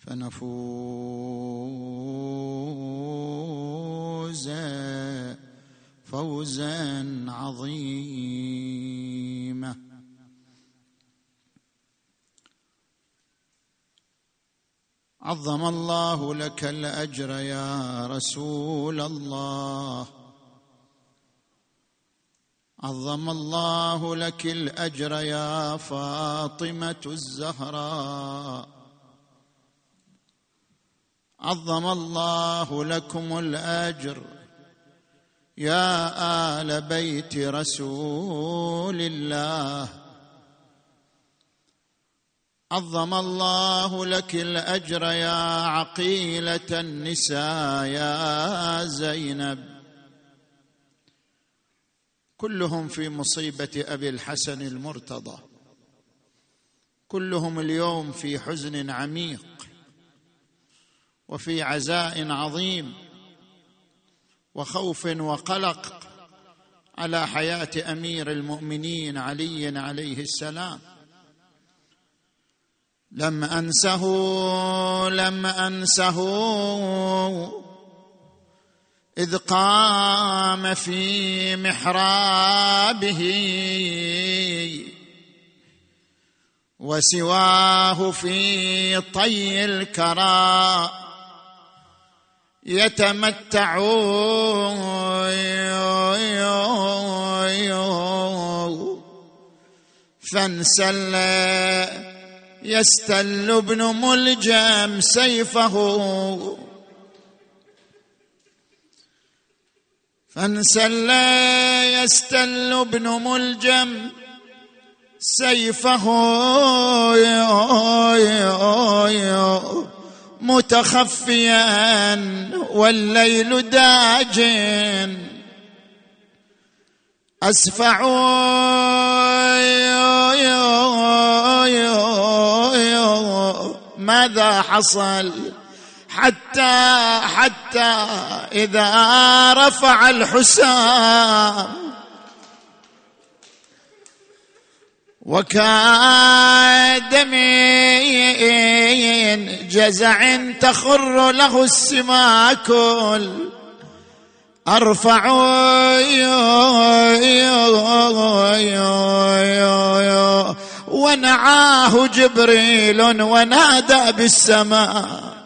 فنفوز فوزا عظيما. عظم الله لك الأجر يا رسول الله. عظم الله لك الأجر يا فاطمة الزهراء. عظم الله لكم الأجر. يا آل بيت رسول الله. عظم الله لك الأجر يا عقيلة النساء يا زينب. كلهم في مصيبة أبي الحسن المرتضى. كلهم اليوم في حزن عميق. وفي عزاء عظيم وخوف وقلق على حياة أمير المؤمنين علي عليه السلام. لم أنسه لم أنسه إذ قام في محرابه وسواه في طي الكرى. يتمتعون. فانسل يستل ابن ملجم سيفه. فانسل يستل ابن ملجم سيفه. متخفيا والليل داج. أسفع. ماذا حصل؟ حتى حتى إذا رفع الحسام وكاد من جزع تخر له السماكل ارفع ونعاه جبريل ونادى بالسماء.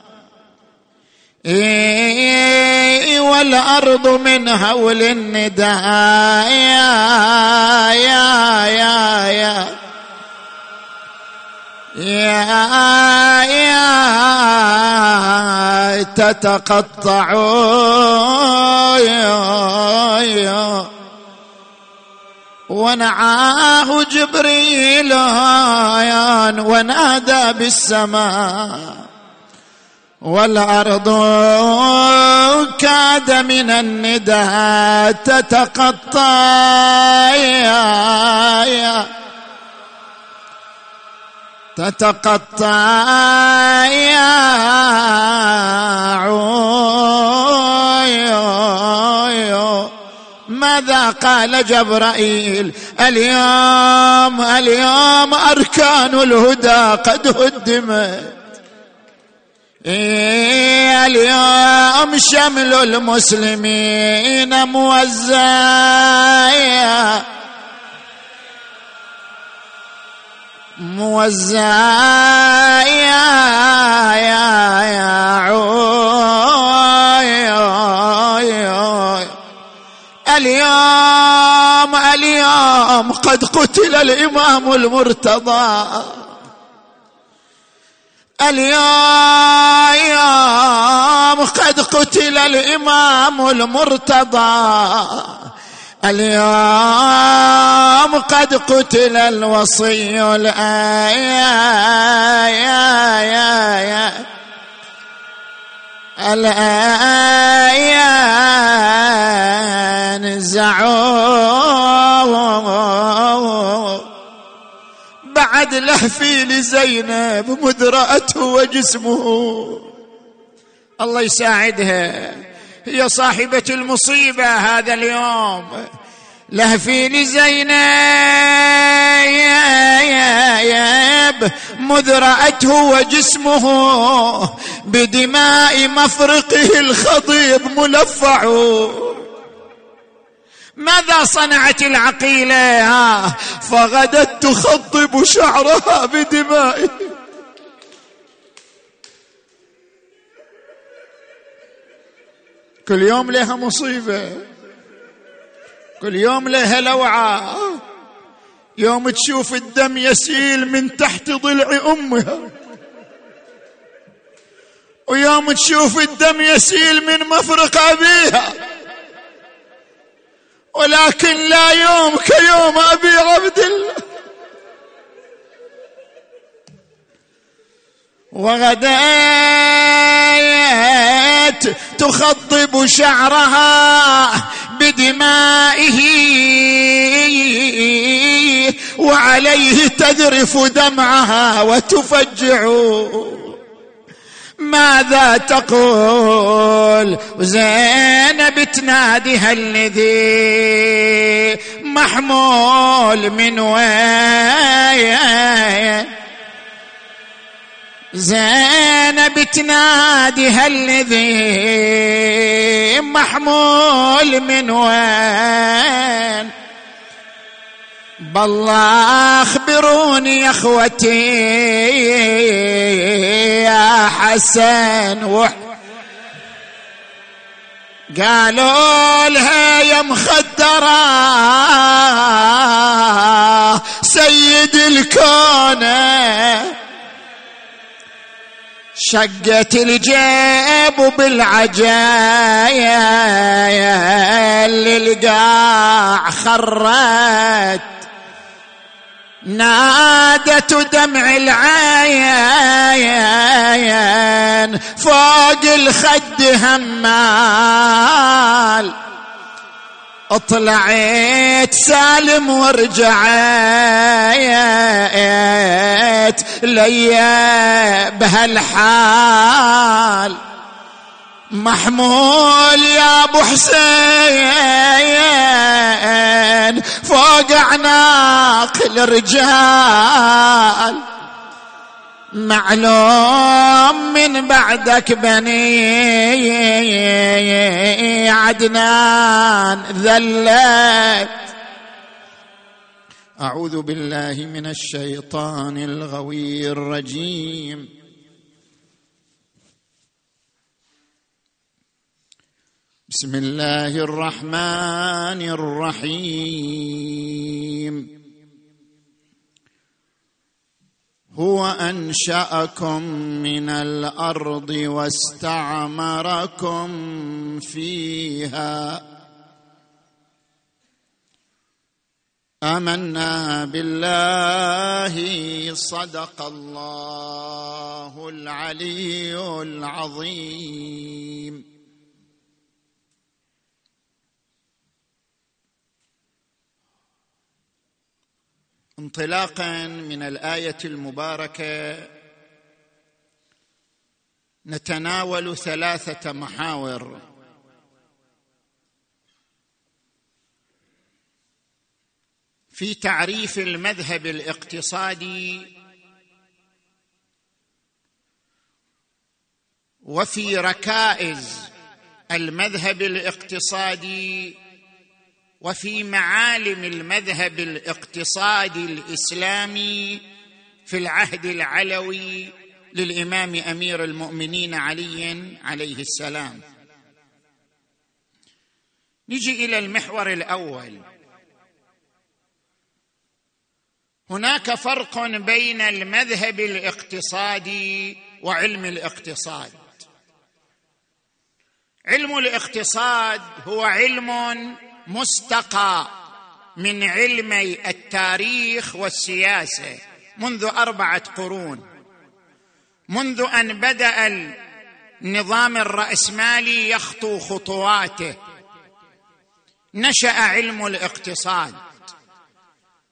إيه والأرض من هول النداء. يا يا يا يا. يا يا. تتقطع. يا ونعاه جبريل ونادى بالسماء. والأرض كاد من الندى تتقطع تتقطع ماذا قال جبرائيل؟ اليوم اليوم أركان الهدى قد هدمت. إيه اليوم شمل المسلمين موزع موزع يا يا يا اليوم اليوم قد قتل الإمام المرتضى. اليوم قد قتل الامام المرتضى اليوم قد قتل الوصي الآية الآية فزعوا بعد لهفي لزينب مدرأته وجسمه. الله يساعدها. هي صاحبة المصيبة هذا اليوم. لهفي لزينب مذ رأته وجسمه. بدماء مفرقه الخضيب ملفع. ماذا صنعت العقيلة؟ فغدت تخضب شعرها بدمائه. كل يوم لها مصيبة. كل يوم لها لوعة. يوم تشوف الدم يسيل من تحت ضلع أمها. ويوم تشوف الدم يسيل من مفرق أبيها. ولكن لا يوم كيوم أبي عبد الله. وغدات تخضب شعرها بدمائه وعليه تذرف دمعها وتفجع. ماذا تقول؟ زينب تناديها الذي محمول من وين؟ زينب تناديها الذي محمول من وين؟ بالله اخبروني يا اخوتي. يا حسن وح قالوا لها يا مخدرة سيد الكون. شقت الجيب بالعجايل للقاع خرت نادت دمع العين فوق الخد همال. اطلعت سالم ورجعت لي بهالحال محمول يا أبو حسين فوق اعناق الرجال. معلوم من بعدك بني عدنان ذلت. أعوذ بالله من الشيطان الغوي الرجيم. بسم الله الرحمن الرحيم. هو أنشأكم من الأرض واستعمركم فيها. آمنا بالله. صدق الله العلي العظيم. انطلاقا من الآية المباركة. نتناول ثلاثة محاور. في تعريف المذهب الاقتصادي وفي ركائز المذهب الاقتصادي وفي معالم المذهب الاقتصادي الإسلامي في العهد العلوي للإمام أمير المؤمنين علي عليه السلام. نجي إلى المحور الأول. هناك فرق بين المذهب الاقتصادي وعلم الاقتصاد. علم الاقتصاد هو علم مستقى من علمي التاريخ والسياسة منذ أربعة قرون. منذ أن بدأ النظام الرأسمالي يخطو خطواته. نشأ علم الاقتصاد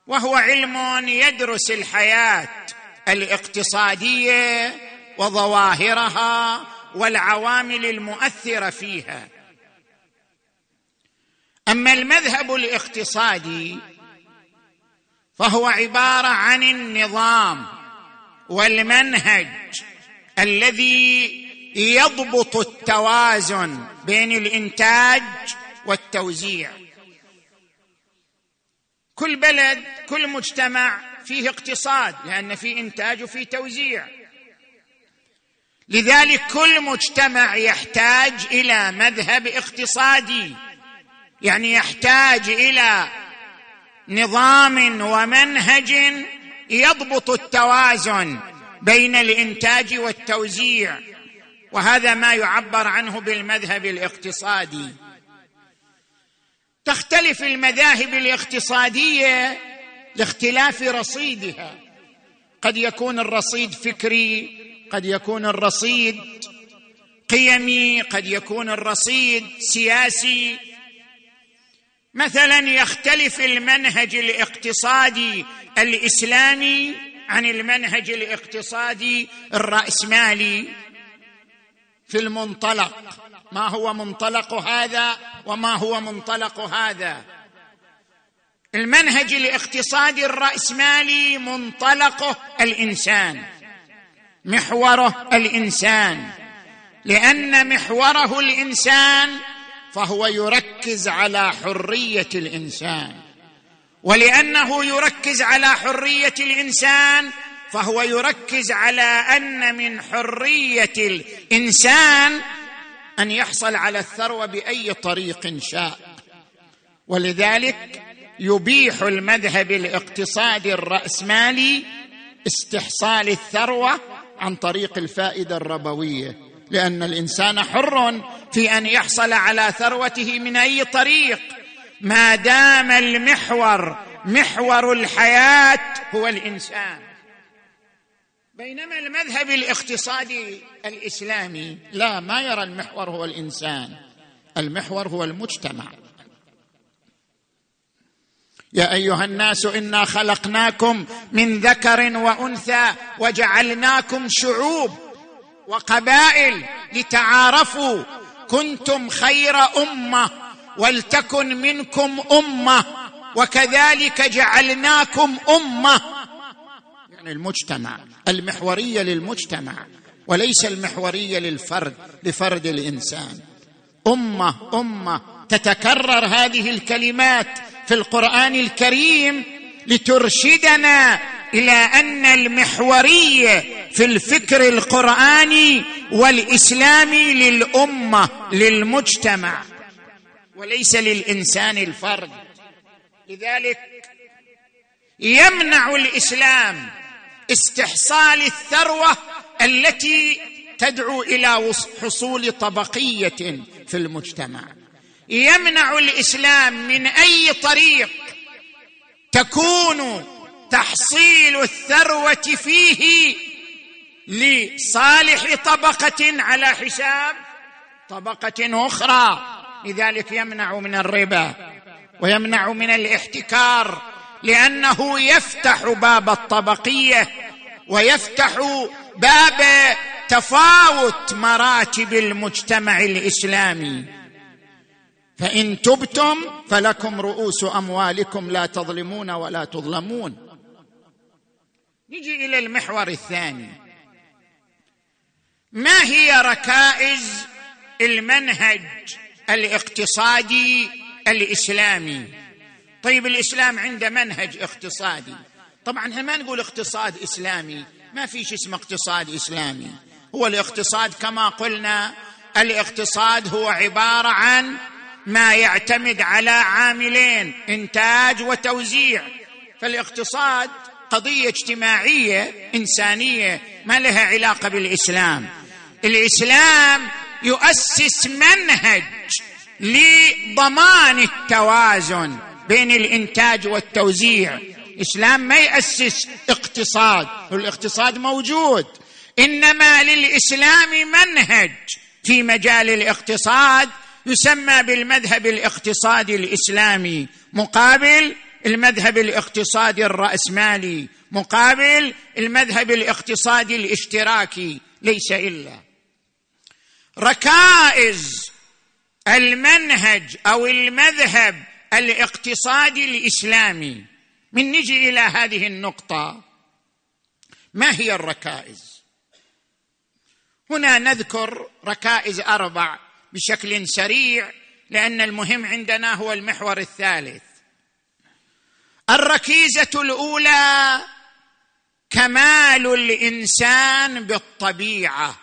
وهو علم يدرس الحياة الاقتصادية وظواهرها والعوامل المؤثرة فيها. أما المذهب الاقتصادي فهو عبارة عن النظام والمنهج الذي يضبط التوازن بين الإنتاج والتوزيع. كل بلد كل مجتمع فيه اقتصاد لأن في إنتاج وفي توزيع. لذلك كل مجتمع يحتاج إلى مذهب اقتصادي. يعني يحتاج إلى نظام ومنهج يضبط التوازن بين الإنتاج والتوزيع وهذا ما يعبر عنه بالمذهب الاقتصادي. تختلف المذاهب الاقتصادية لاختلاف رصيدها. قد يكون الرصيد فكري قد يكون الرصيد قيمي قد يكون الرصيد سياسي مثلا يختلف المنهج الاقتصادي الإسلامي عن المنهج الاقتصادي الرأسمالي في المنطلق. ما هو منطلق هذا وما هو منطلق هذا. المنهج الاقتصادي الرأسمالي منطلقه الإنسان محوره الإنسان لأن محوره الإنسان فهو يركز على حرية الإنسان. ولأنه يركز على حرية الإنسان فهو يركز على أن من حرية الإنسان أن يحصل على الثروة بأي طريق شاء. ولذلك يبيح المذهب الاقتصادي الرأسمالي استحصال الثروة عن طريق الفائدة الربوية. لأن الإنسان حر في أن يحصل على ثروته من أي طريق. ما دام المحور محور الحياة هو الإنسان. بينما المذهب الاقتصادي الإسلامي لا ما يرى المحور هو الإنسان. المحور هو المجتمع. يا أيها الناس إنا خلقناكم من ذكر وأنثى وجعلناكم شعوب. وقبائل لتعارفوا. كنتم خير أمة ولتكن منكم أمة وكذلك جعلناكم أمة. يعني المجتمع المحورية للمجتمع وليس المحورية للفرد لفرد الإنسان. أمة أمة تتكرر هذه الكلمات في القرآن الكريم لترشدنا إلى أن المحوريه في الفكر القرآني والإسلامي للأمة للمجتمع وليس للإنسان الفرد. لذلك يمنع الإسلام استحصال الثروة التي تدعو إلى حصول طبقية في المجتمع. يمنع الإسلام من أي طريق تكون تحصيل الثروة فيه لصالح طبقة على حساب طبقة أخرى. لذلك يمنع من الربا ويمنع من الاحتكار لأنه يفتح باب الطبقية ويفتح باب تفاوت مراتب المجتمع الإسلامي. فإن تبتم فلكم رؤوس أموالكم لا تظلمون ولا تظلمون. نجي إلى المحور الثاني. ما هي ركائز المنهج الاقتصادي الإسلامي؟ طيب الإسلام عنده منهج اقتصادي. طبعا إحنا ما نقول اقتصاد إسلامي ما في شيء اسمه اقتصاد إسلامي. هو الاقتصاد كما قلنا الاقتصاد هو عبارة عن ما يعتمد على عاملين إنتاج وتوزيع. فالاقتصاد قضية اجتماعية إنسانية ما لها علاقة بالإسلام. الإسلام يؤسس منهج لضمان التوازن بين الإنتاج والتوزيع. الإسلام ما ياسس اقتصاد الاقتصاد موجود. إنما للإسلام منهج في مجال الاقتصاد يسمى بالمذهب الاقتصادي الإسلامي مقابل المذهب الاقتصادي الرأسمالي مقابل المذهب الاقتصادي الاشتراكي ليس إلا. ركائز المنهج أو المذهب الاقتصادي الإسلامي. من نجي إلى هذه النقطة ما هي الركائز؟ هنا نذكر ركائز أربع. بشكل سريع لأن المهم عندنا هو المحور الثالث. الركيزة الأولى كمال الإنسان بالطبيعة.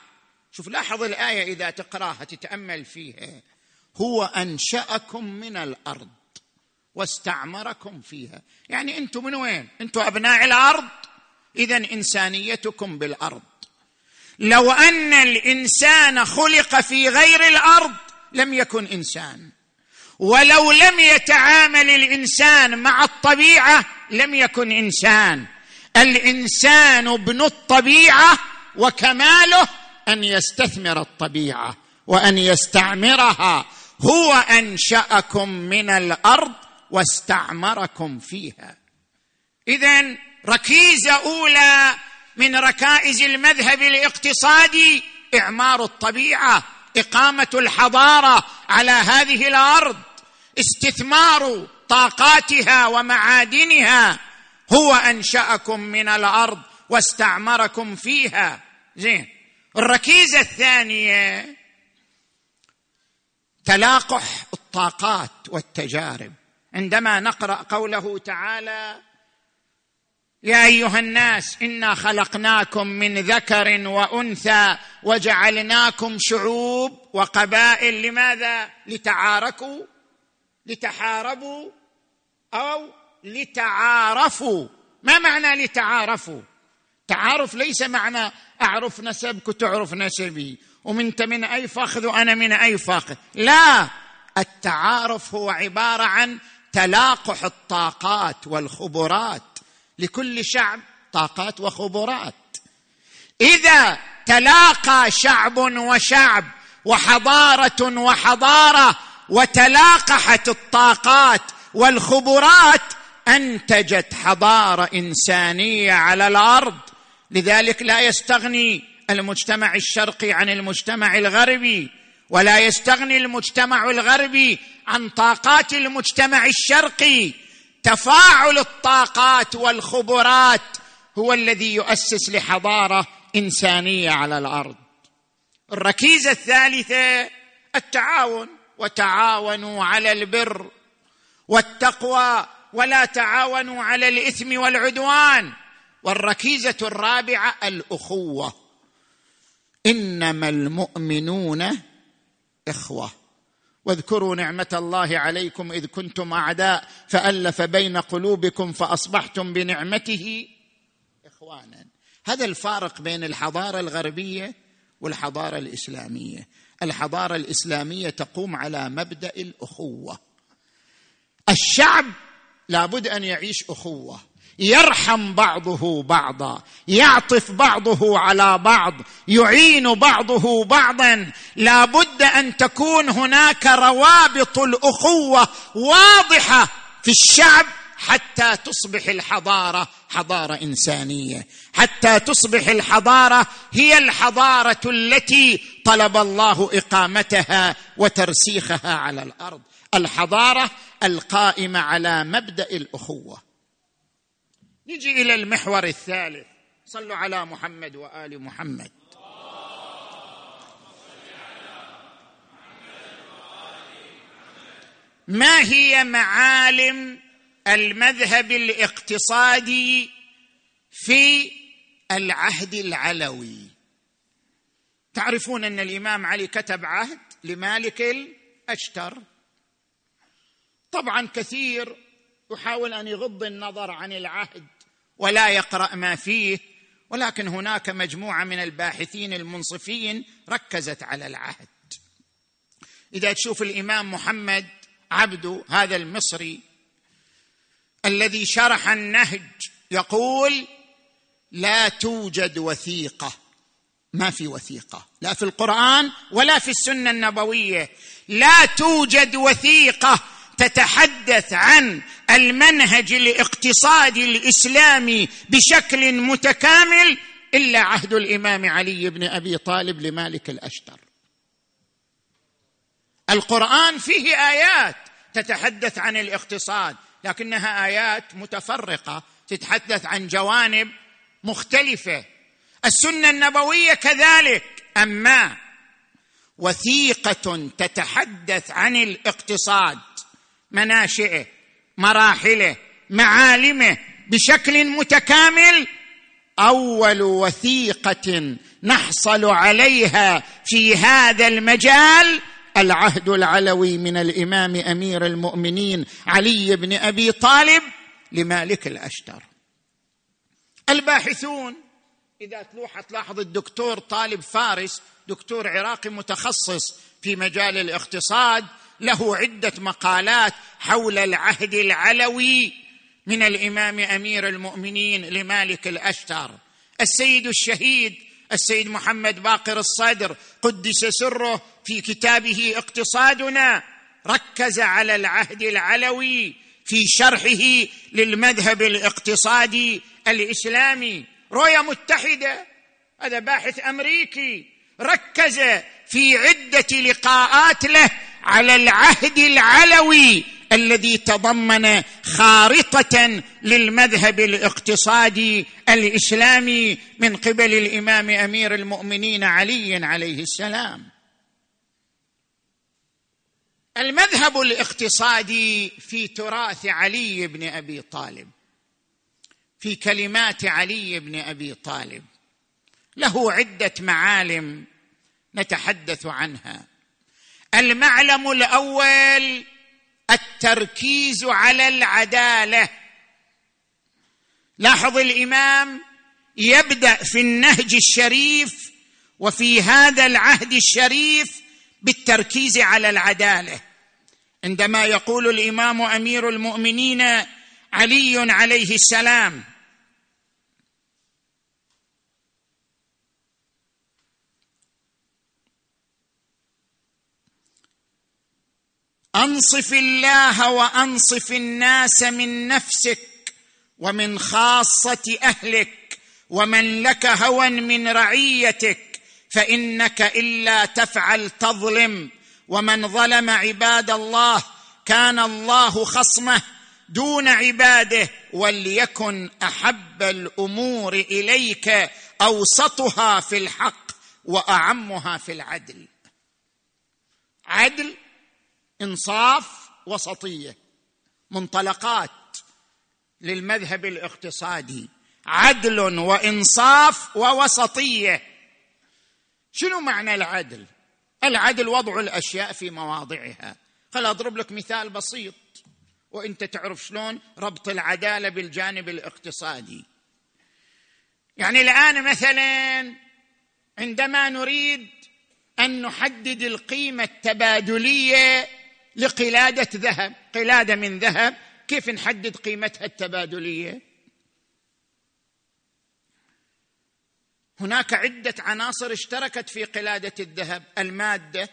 شوف لاحظ الآية إذا تقراها تتأمل فيها. هو أنشأكم من الأرض واستعمركم فيها. يعني أنتم من وين؟ أنتم أبناء الأرض؟ اذا إنسانيتكم بالأرض. لو أن الإنسان خلق في غير الأرض لم يكن إنسان. ولو لم يتعامل الإنسان مع الطبيعة لم يكن إنسان. الإنسان ابن الطبيعة وكماله أن يستثمر الطبيعة وأن يستعمرها. هو أنشأكم من الأرض واستعمركم فيها. اذا ركيزة أولى من ركائز المذهب الاقتصادي إعمار الطبيعة إقامة الحضارة على هذه الأرض. استثمار طاقاتها ومعادنها هو أنشأكم من الأرض واستعمركم فيها. زين. الركيزة الثانية تلاقح الطاقات والتجارب. عندما نقرأ قوله تعالى يا أيها الناس إنا خلقناكم من ذكر وأنثى وجعلناكم شعوب وقبائل لماذا؟ لتعاركوا لتحاربوا أو لتعارفوا. ما معنى لتعارفوا؟ تعارف ليس معنى أعرف نسبك وتعرف نسبي ومنت من أي فخذ وأنا من أي فخذ. لا التعارف هو عبارة عن تلاقح الطاقات والخبرات. لكل شعب طاقات وخبرات. إذا تلاقى شعب وشعب وحضارة وحضارة وتلاقحت الطاقات والخبرات أنتجت حضارة إنسانية على الأرض. لذلك لا يستغني المجتمع الشرقي عن المجتمع الغربي ولا يستغني المجتمع الغربي عن طاقات المجتمع الشرقي. تفاعل الطاقات والخبرات هو الذي يؤسس لحضارة إنسانية على الأرض. الركيزة الثالثة التعاون وتعاونوا على البر والتقوى ولا تعاونوا على الإثم والعدوان. والركيزة الرابعة الأخوة. إنما المؤمنون إخوة. واذكروا نعمة الله عليكم إذ كنتم أعداء فألف بين قلوبكم فأصبحتم بنعمته إخوانا. هذا الفارق بين الحضارة الغربية والحضارة الإسلامية. الحضارة الإسلامية تقوم على مبدأ الأخوة. الشعب لابد أن يعيش أخوة. يرحم بعضه بعضا يعطف بعضه على بعض يعين بعضه بعضا. لا بد أن تكون هناك روابط الأخوة واضحة في الشعب حتى تصبح الحضارة حضارة إنسانية حتى تصبح الحضارة هي الحضارة التي طلب الله إقامتها وترسيخها على الأرض الحضارة القائمة على مبدأ الأخوة. نجي إلى المحور الثالث. صلوا على محمد وآل محمد. ما هي معالم المذهب الاقتصادي في العهد العلوي؟ تعرفون أن الإمام علي كتب عهد لمالك الأشتر. طبعا كثير يحاول أن يغض النظر عن العهد. ولا يقرأ ما فيه ولكن هناك مجموعة من الباحثين المنصفين ركزت على العهد. إذا تشوف الإمام محمد عبده هذا المصري الذي شرح النهج يقول لا توجد وثيقة. ما في وثيقة. لا في القرآن ولا في السنة النبوية. لا توجد وثيقة. تتحدث عن المنهج الاقتصادي الإسلامي بشكل متكامل إلا عهد الإمام علي بن أبي طالب لمالك الأشتر. القرآن فيه آيات تتحدث عن الاقتصاد لكنها آيات متفرقة تتحدث عن جوانب مختلفة. السنة النبوية كذلك أما وثيقة تتحدث عن الاقتصاد مناشئه مراحله معالمه بشكل متكامل أول وثيقة نحصل عليها في هذا المجال العهد العلوي من الإمام أمير المؤمنين علي بن أبي طالب لمالك الأشتر. الباحثون إذا تلوح تلاحظ الدكتور طالب فارس دكتور عراقي متخصص في مجال الاقتصاد له عدة مقالات حول العهد العلوي من الإمام أمير المؤمنين لمالك الأشتر. السيد الشهيد السيد محمد باقر الصدر قدس سره في كتابه اقتصادنا ركز على العهد العلوي في شرحه للمذهب الاقتصادي الإسلامي. رؤيه متحدة هذا باحث أمريكي ركز في عدة لقاءات له على العهد العلوي الذي تضمن خارطة للمذهب الاقتصادي الإسلامي من قبل الإمام أمير المؤمنين علي عليه السلام. المذهب الاقتصادي في تراث علي بن أبي طالب في كلمات علي بن أبي طالب له عدة معالم نتحدث عنها. المعلم الأول التركيز على العدالة. لاحظ الإمام يبدأ في النهج الشريف وفي هذا العهد الشريف بالتركيز على العدالة. عندما يقول الإمام أمير المؤمنين علي عليه السلام أنصف الله وأنصف الناس من نفسك ومن خاصة أهلك ومن لك هوى من رعيتك فإنك إلا تفعل تظلم. ومن ظلم عباد الله كان الله خصمه دون عباده وليكن أحب الأمور إليك أوسطها في الحق وأعمها في العدل. عدل انصاف وسطية منطلقات للمذهب الاقتصادي. عدل وانصاف ووسطية. شنو معنى العدل؟ العدل وضع الأشياء في مواضعها. خل أضرب لك مثال بسيط وإنت تعرف شلون ربط العدالة بالجانب الاقتصادي. يعني الآن مثلا عندما نريد أن نحدد القيمة التبادلية لقلادة ذهب. قلادة من ذهب. كيف نحدد قيمتها التبادلية؟ هناك عدة عناصر اشتركت في قلادة الذهب. المادة.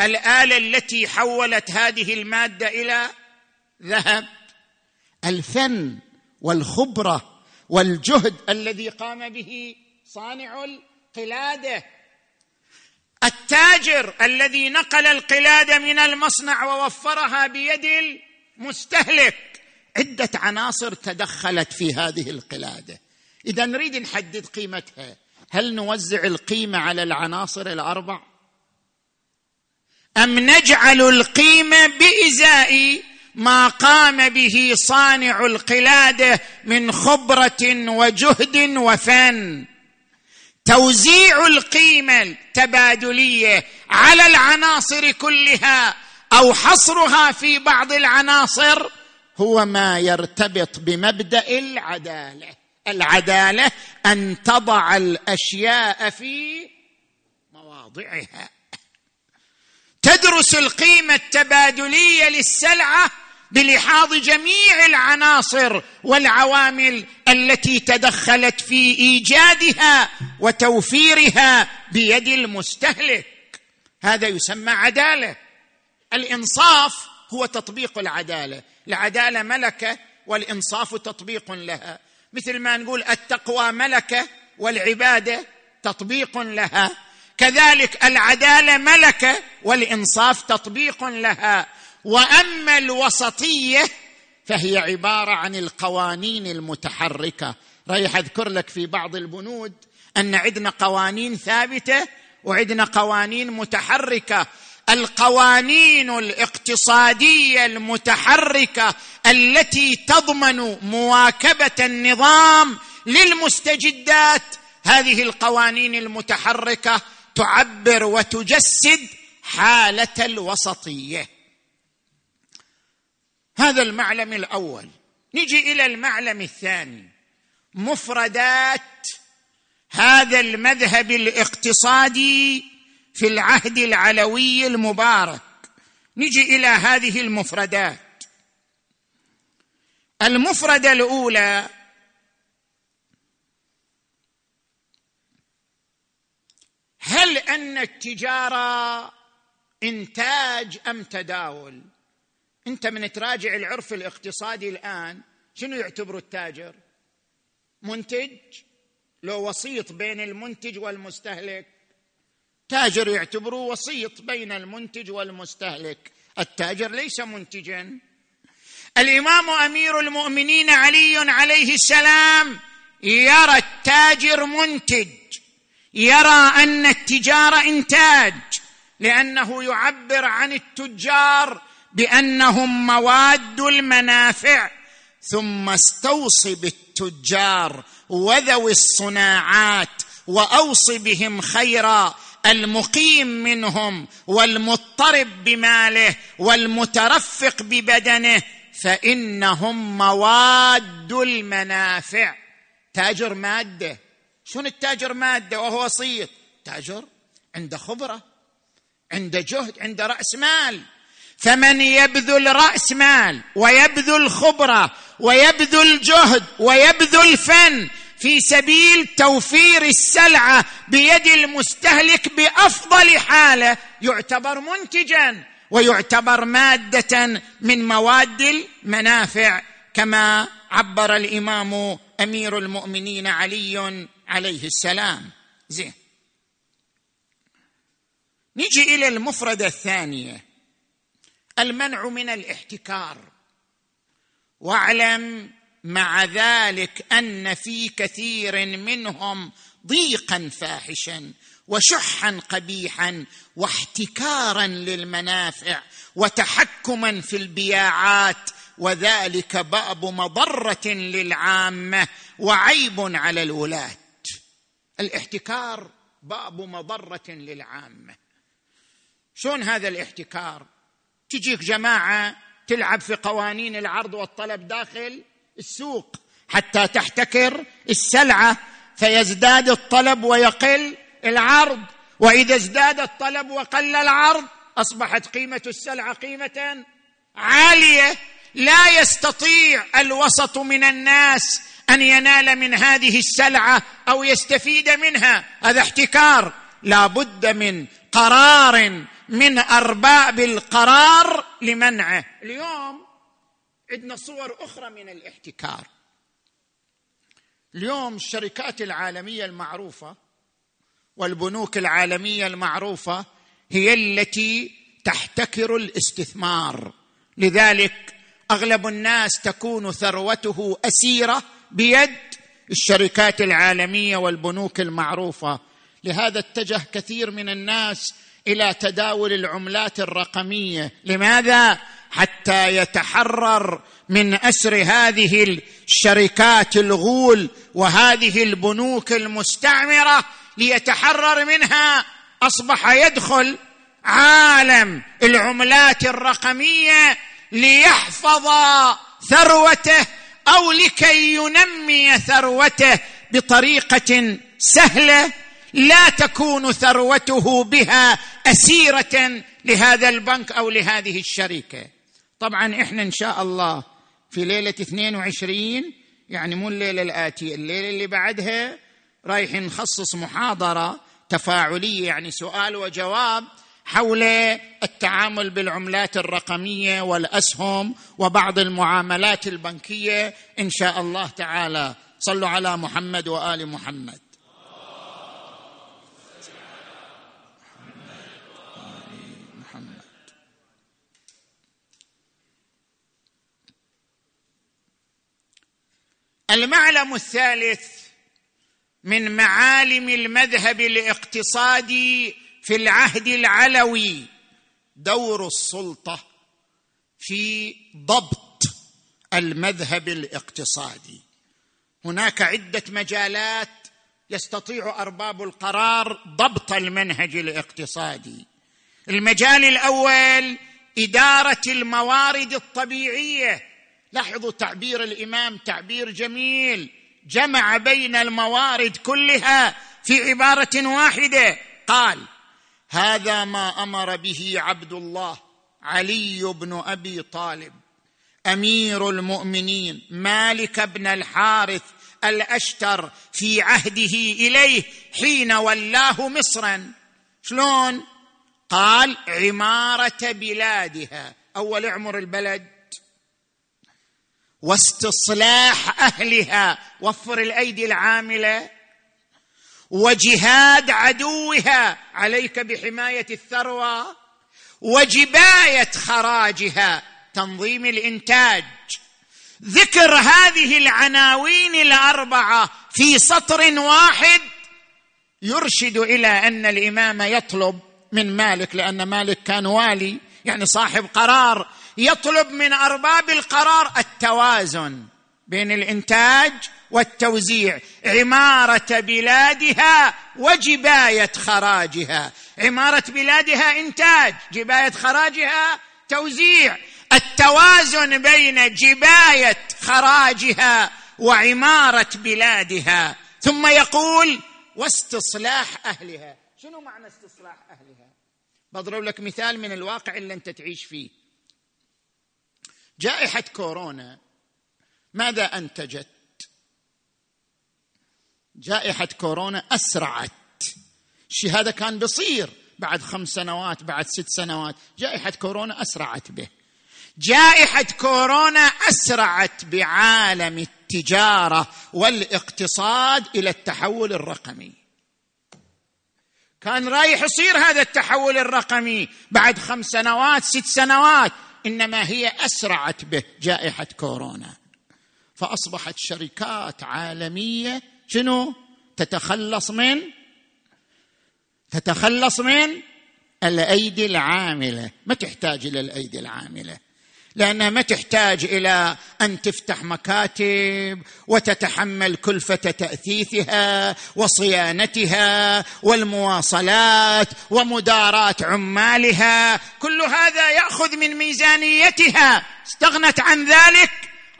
الآلة التي حولت هذه المادة إلى ذهب. الفن والخبرة والجهد الذي قام به صانع القلادة. التاجر الذي نقل القلاده من المصنع ووفرها بيد المستهلك. عدة عناصر تدخلت في هذه القلادة. إذا نريد نحدد قيمتها. هل نوزع القيمة على العناصر الأربع؟ أم نجعل القيمة بإزاء ما قام به صانع القلادة من خبرة وجهد وفن؟ توزيع القيمة التبادلية على العناصر كلها أو حصرها في بعض العناصر هو ما يرتبط بمبدأ العدالة. العدالة أن تضع الأشياء في مواضعها. تدرس القيمة التبادلية للسلعة بلحاظ جميع العناصر والعوامل التي تدخلت في إيجادها وتوفيرها بيد المستهلك. هذا يسمى عدالة. الإنصاف هو تطبيق العدالة. العدالة ملكة والإنصاف تطبيق لها. مثل ما نقول التقوى ملكة والعبادة تطبيق لها. كذلك العدالة ملكة والإنصاف تطبيق لها. وأما الوسطية فهي عبارة عن القوانين المتحركة. رايح أذكر لك في بعض البنود أن عندنا قوانين ثابتة وعندنا قوانين متحركة. القوانين الاقتصادية المتحركة التي تضمن مواكبة النظام للمستجدات هذه القوانين المتحركة تعبر وتجسد حالة الوسطية. هذا المعلم الأول. نجي إلى المعلم الثاني. مفردات هذا المذهب الاقتصادي في العهد العلوي المبارك. نجي إلى هذه المفردات. المفردة الأولى هل أن التجارة إنتاج أم تداول؟ انت من تراجع العرف الاقتصادي الآن شنو يعتبر التاجر؟ منتج؟ لو وسيط بين المنتج والمستهلك. تاجر يعتبره وسيط بين المنتج والمستهلك. التاجر ليس منتجا. الإمام أمير المؤمنين علي عليه السلام يرى التاجر منتج. يرى أن التجارة إنتاج. لأنه يعبر عن التجار بأنهم مواد المنافع ثم استوصي بالتجار وذوي الصناعات واوص بهم خيرا المقيم منهم والمضطرب بماله والمترفق ببدنه فإنهم مواد المنافع. تاجر مادة. شنو التاجر مادة وهو وسيط تاجر عنده خبرة عنده جهد عنده رأس مال. فمن يبذل رأس مال ويبذل خبرة ويبذل جهد ويبذل فن في سبيل توفير السلعة بيد المستهلك بأفضل حالة يعتبر منتجا ويعتبر مادة من مواد المنافع كما عبر الإمام أمير المؤمنين علي عليه السلام. زين. نجي إلى المفردة الثانية. المنع من الاحتكار. واعلم مع ذلك أن في كثير منهم ضيقا فاحشا وشحا قبيحا واحتكارا للمنافع وتحكما في البياعات وذلك باب مضرة للعامة وعيب على الولاة. الاحتكار باب مضرة للعامة. شلون هذا الاحتكار؟ تجيك جماعة تلعب في قوانين العرض والطلب داخل السوق حتى تحتكر السلعة فيزداد الطلب ويقل العرض. وإذا ازداد الطلب وقل العرض أصبحت قيمة السلعة قيمة عالية. لا يستطيع الوسط من الناس أن ينال من هذه السلعة أو يستفيد منها. هذا احتكار. لا بد من قرار من أرباب القرار لمنعه. اليوم عندنا صور أخرى من الاحتكار. اليوم الشركات العالمية المعروفة والبنوك العالمية المعروفة هي التي تحتكر الاستثمار. لذلك أغلب الناس تكون ثروته أسيرة بيد الشركات العالمية والبنوك المعروفة. لهذا اتجه كثير من الناس إلى تداول العملات الرقمية. لماذا؟ حتى يتحرر من أسر هذه الشركات الغول وهذه البنوك المستعمرة ليتحرر منها. أصبح يدخل عالم العملات الرقمية ليحفظ ثروته أو لكي ينمي ثروته بطريقة سهلة لا تكون ثروته بها أسيرة لهذا البنك أو لهذه الشركة. طبعا إحنا إن شاء الله في ليلة 22 يعني مو الليلة الآتية الليلة اللي بعدها رايح نخصص محاضرة تفاعلية يعني سؤال وجواب حول التعامل بالعملات الرقمية والأسهم وبعض المعاملات البنكية. إن شاء الله تعالى. صلوا على محمد وآل محمد. المعلم الثالث من معالم المذهب الاقتصادي في العهد العلوي دور السلطة في ضبط المذهب الاقتصادي. هناك عدة مجالات يستطيع أرباب القرار ضبط المنهج الاقتصادي. المجال الأول إدارة الموارد الطبيعية لاحظوا تعبير الإمام تعبير جميل. جمع بين الموارد كلها في عبارة واحدة. قال هذا ما أمر به عبد الله علي بن أبي طالب أمير المؤمنين مالك بن الحارث الأشتر في عهده إليه حين ولاه مصرا. شلون؟ قال عمارة بلادها. أول اعمر البلد. واستصلاح أهلها وفر الأيدي العاملة وجهاد عدوها عليك بحماية الثروة وجباية خراجها تنظيم الإنتاج. ذكر هذه العناوين الأربعة في سطر واحد يرشد إلى أن الإمام يطلب من مالك لأن مالك كان والي يعني صاحب قرار يطلب من أرباب القرار التوازن بين الإنتاج والتوزيع عمارة بلادها وجباية خراجها. عمارة بلادها إنتاج جباية خراجها توزيع. التوازن بين جباية خراجها وعمارة بلادها. ثم يقول واستصلاح أهلها. شنو معنى استصلاح أهلها؟ بضرب لك مثال من الواقع اللي أنت تعيش فيه. جائحة كورونا ماذا أنتجت؟ جائحة كورونا أسرعت. الشيء هذا كان بيصير بعد خمس سنوات بعد ست سنوات. جائحة كورونا أسرعت به. جائحة كورونا أسرعت بعالم التجارة والاقتصاد إلى التحول الرقمي. كان رايح يصير هذا التحول الرقمي بعد خمس سنوات ست سنوات. إنما هي أسرعت به جائحة كورونا. فأصبحت شركات عالمية شنو؟ تتخلص من تتخلص من الأيدي العاملة. ما تحتاج إلى الأيدي العاملة. لانها ما تحتاج إلى أن تفتح مكاتب وتتحمل كلفة تأثيثها وصيانتها والمواصلات ومداراه عمالها. كل هذا يأخذ من ميزانيتها. استغنت عن ذلك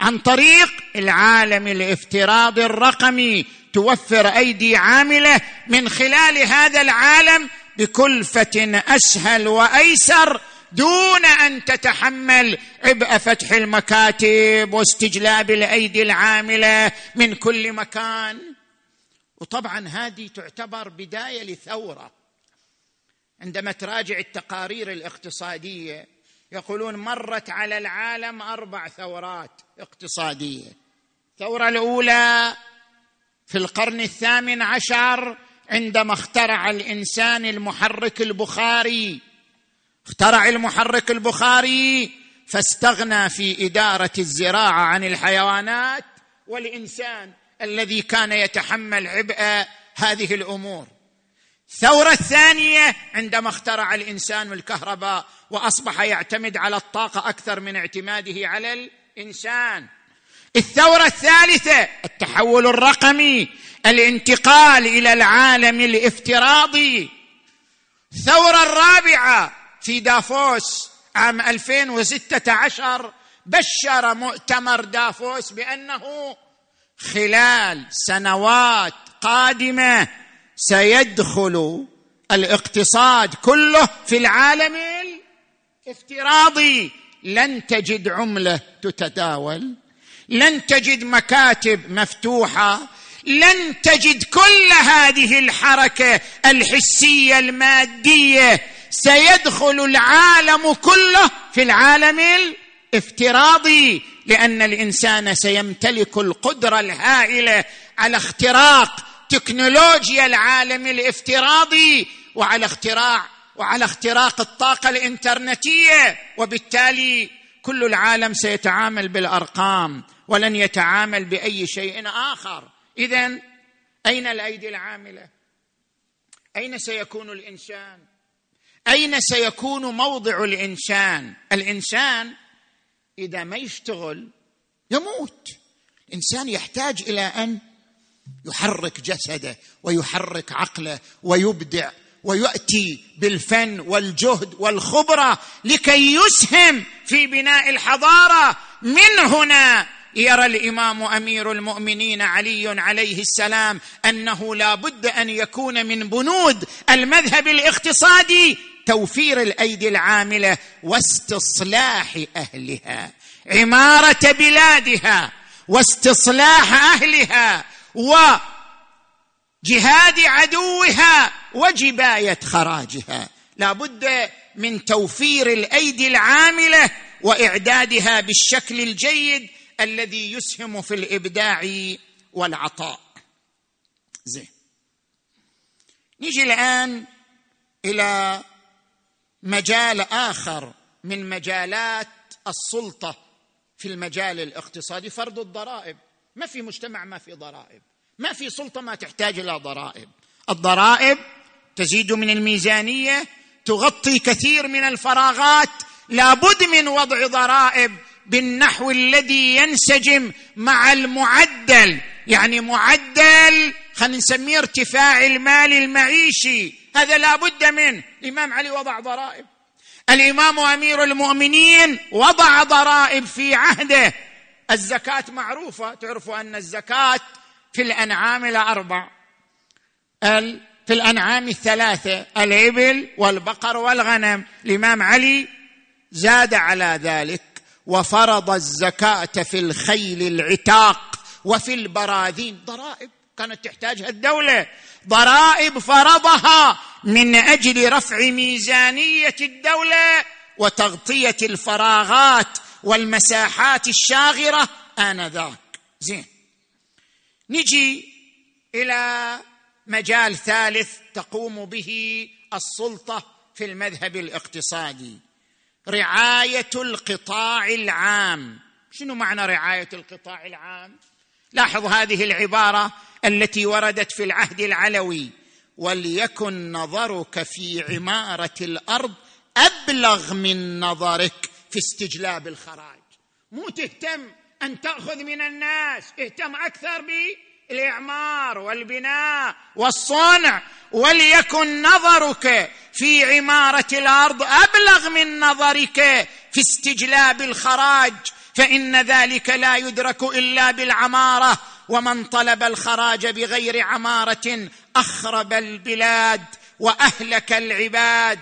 عن طريق العالم الافتراضي الرقمي. توفر أيدي عاملة من خلال هذا العالم بكلفة أسهل وأيسر دون أن تتحمل عبء فتح المكاتب واستجلاب الأيدي العاملة من كل مكان. وطبعا هذه تعتبر بداية لثورة. عندما تراجع التقارير الاقتصادية يقولون مرت على العالم أربع ثورات اقتصادية. الثورة الأولى في القرن الثامن عشر عندما اخترع الإنسان المحرك البخاري اخترع المحرك البخاري فاستغنى في إدارة الزراعة عن الحيوانات والإنسان الذي كان يتحمل عبء هذه الأمور. الثوره الثانية عندما اخترع الإنسان الكهرباء وأصبح يعتمد على الطاقة أكثر من اعتماده على الإنسان. الثورة الثالثة التحول الرقمي الانتقال إلى العالم الافتراضي. الثوره الرابعة في دافوس عام 2016 بشر مؤتمر دافوس بأنه خلال سنوات قادمة سيدخل الاقتصاد كله في العالم الافتراضي. لن تجد عملة تتداول لن تجد مكاتب مفتوحة لن تجد كل هذه الحركة الحسية المادية سيدخل العالم كله في العالم الافتراضي لأن الإنسان سيمتلك القدرة الهائلة على اختراق تكنولوجيا العالم الافتراضي وعلى اختراع وعلى اختراق الطاقة الإنترنتية. وبالتالي كل العالم سيتعامل بالأرقام ولن يتعامل بأي شيء آخر. اذا أين الأيدي العاملة؟ أين سيكون الإنسان؟ أين سيكون موضع الإنسان؟ الإنسان إذا ما يشتغل يموت. الإنسان يحتاج إلى أن يحرك جسده ويحرك عقله ويبدع ويأتي بالفن والجهد والخبرة لكي يسهم في بناء الحضارة. من هنا يرى الإمام أمير المؤمنين علي عليه السلام أنه لا بد أن يكون من بنود المذهب الاقتصادي توفير الأيدي العاملة واستصلاح أهلها عمارة بلادها واستصلاح أهلها وجهاد عدوها وجباية خراجها. لا بد من توفير الأيدي العاملة وإعدادها بالشكل الجيد الذي يسهم في الإبداع والعطاء. زين. نيجي الآن إلى مجال آخر من مجالات السلطة في المجال الاقتصادي فرض الضرائب. ما في مجتمع ما في ضرائب. ما في سلطة ما تحتاج إلى ضرائب. الضرائب تزيد من الميزانية تغطي كثير من الفراغات. لابد من وضع ضرائب بالنحو الذي ينسجم مع المعدل. يعني معدل خلينا نسميه ارتفاع المال المعيشي. هذا لا بد منه الإمام علي وضع ضرائب. الإمام أمير المؤمنين وضع ضرائب في عهده. الزكاة معروفة. تعرفوا أن الزكاة في الأنعام الاربع في الأنعام الثلاثة. الإبل والبقر والغنم. الإمام علي زاد على ذلك. وفرض الزكاة في الخيل العتاق وفي البراذين. ضرائب كانت تحتاجها الدولة. ضرائب فرضها من أجل رفع ميزانية الدولة وتغطية الفراغات والمساحات الشاغرة آنذاك. زين. نجي إلى مجال ثالث تقوم به السلطة في المذهب الاقتصادي. رعاية القطاع العام. شنو معنى رعاية القطاع العام؟ لاحظ هذه العبارة التي وردت في العهد العلوي. وليكن نظرك في عمارة الأرض أبلغ من نظرك في استجلاب الخراج مو تهتم أن تأخذ من الناس اهتم أكثر بالاعمار والبناء والصنع وليكن نظرك في عمارة الأرض أبلغ من نظرك في استجلاب الخراج فإن ذلك لا يدرك إلا بالعمارة ومن طلب الخراج بغير عمارة أخرب البلاد وأهلك العباد.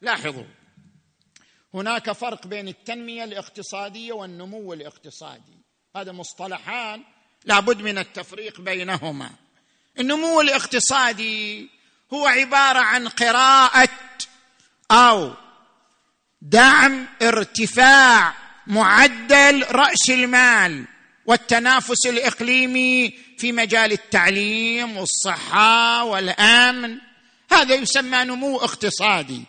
لاحظوا هناك فرق بين التنمية الاقتصادية والنمو الاقتصادي. هذا مصطلحان لابد من التفريق بينهما. النمو الاقتصادي هو عبارة عن قراءة أو دعم ارتفاع معدل رأس المال والتنافس الإقليمي في مجال التعليم والصحة والأمن. هذا يسمى نمو اقتصادي.